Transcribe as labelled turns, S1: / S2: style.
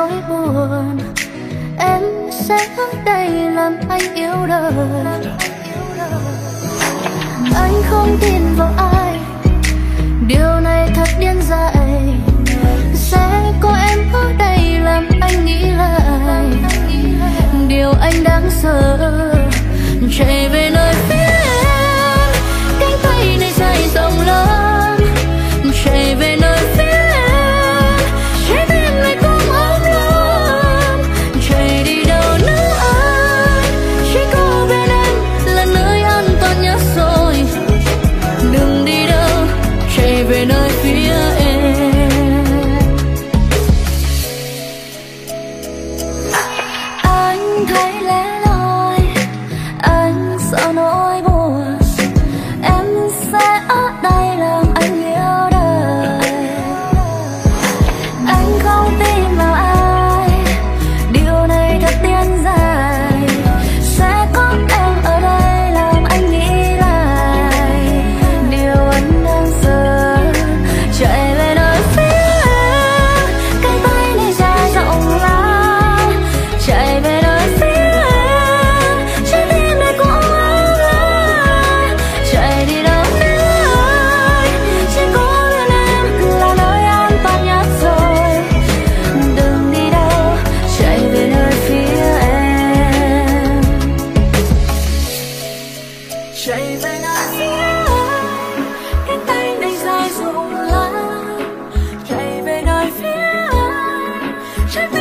S1: nỗi buồn. Em sẽ đây làm anh yêu đời. Anh không tin vào ai. Điều này thật điên dại. Sẽ có em ở đây làm anh nghĩ lại. Điều anh đáng sợ. Chạy về nơi Shoot